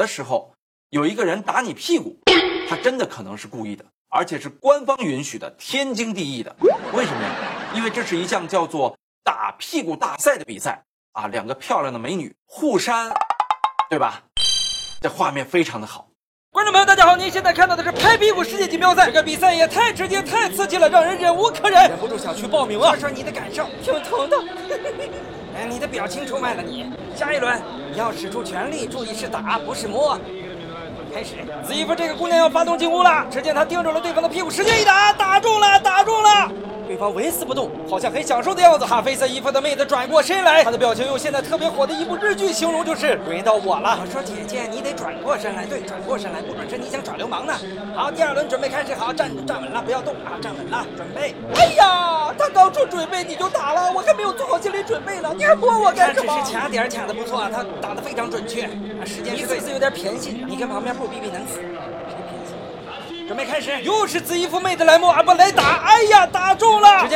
的时候，有一个人打你屁股，他真的可能是故意的，而且是官方允许的，天经地义的。为什么呀？因为这是一项叫做打屁股大赛的比赛啊，两个漂亮的美女互扇，对吧？这画面非常的好。观众朋友，大家好！您现在看到的是拍屁股世界锦标赛，这个比赛也太直接、太刺激了，让人忍无可忍，忍不住想去报名啊！说说你的感受，挺疼的。哎，你的表情出卖了你。下一轮，你要使出全力，注意是打，不是摸。开始，紫衣服这个姑娘要发动进攻了。只见她盯准了对方的屁股，使劲一打，打中了，打方纹丝不动，好像很享受的样子。咖啡色衣服的妹子转过身来，她的表情用现在特别火的一部日剧形容，就是轮到我了。我说姐姐，你得转过身来，对，转过身来，不转身你想耍流氓呢。好，第二轮准备开始，好，站站稳了，不要动啊，站稳了，准备。哎呀，他刚说准备你就打了，我还没有做好心理准备呢，你还摸我干什么？只是卡点卡的不错，他打的非常准确，时间是对，有点偏心，你跟旁边不比比能死。准备开始，又是紫衣服妹子来摸啊不来打，哎呀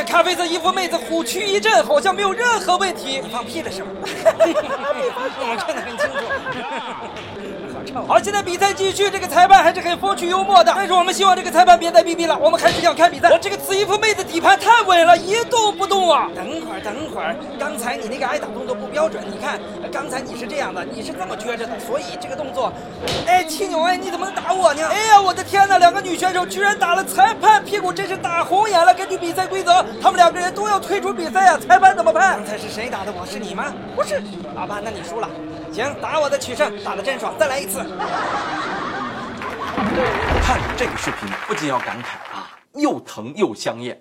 咖啡色衣服妹子虎躯一震，好像没有任何问题。你放屁了是吗？我们看得很清楚。好，现在比赛继续，这个裁判还是很风趣幽默的。但是我们希望这个裁判别再逼逼了，我们还是想看比赛。我这个紫衣服妹子底盘太稳了，一动不动啊！等会儿，等会儿，刚才你那个挨打动作不标准。你看，刚才你是这样的，你是这么撅着的，所以这个动作，哎，青牛哎，你怎么能打我呢？哎呀，我的天哪！两个女选手居然打了裁判屁股，真是打红眼了。根据比赛规则，他们两个人都要退出比赛呀。裁判怎么判？刚才是谁打的我？是你吗？不是。好吧，那你输了。行，打我的取胜，打的真爽，再来一次。看这个视频，不禁要感慨啊，又疼又香艳。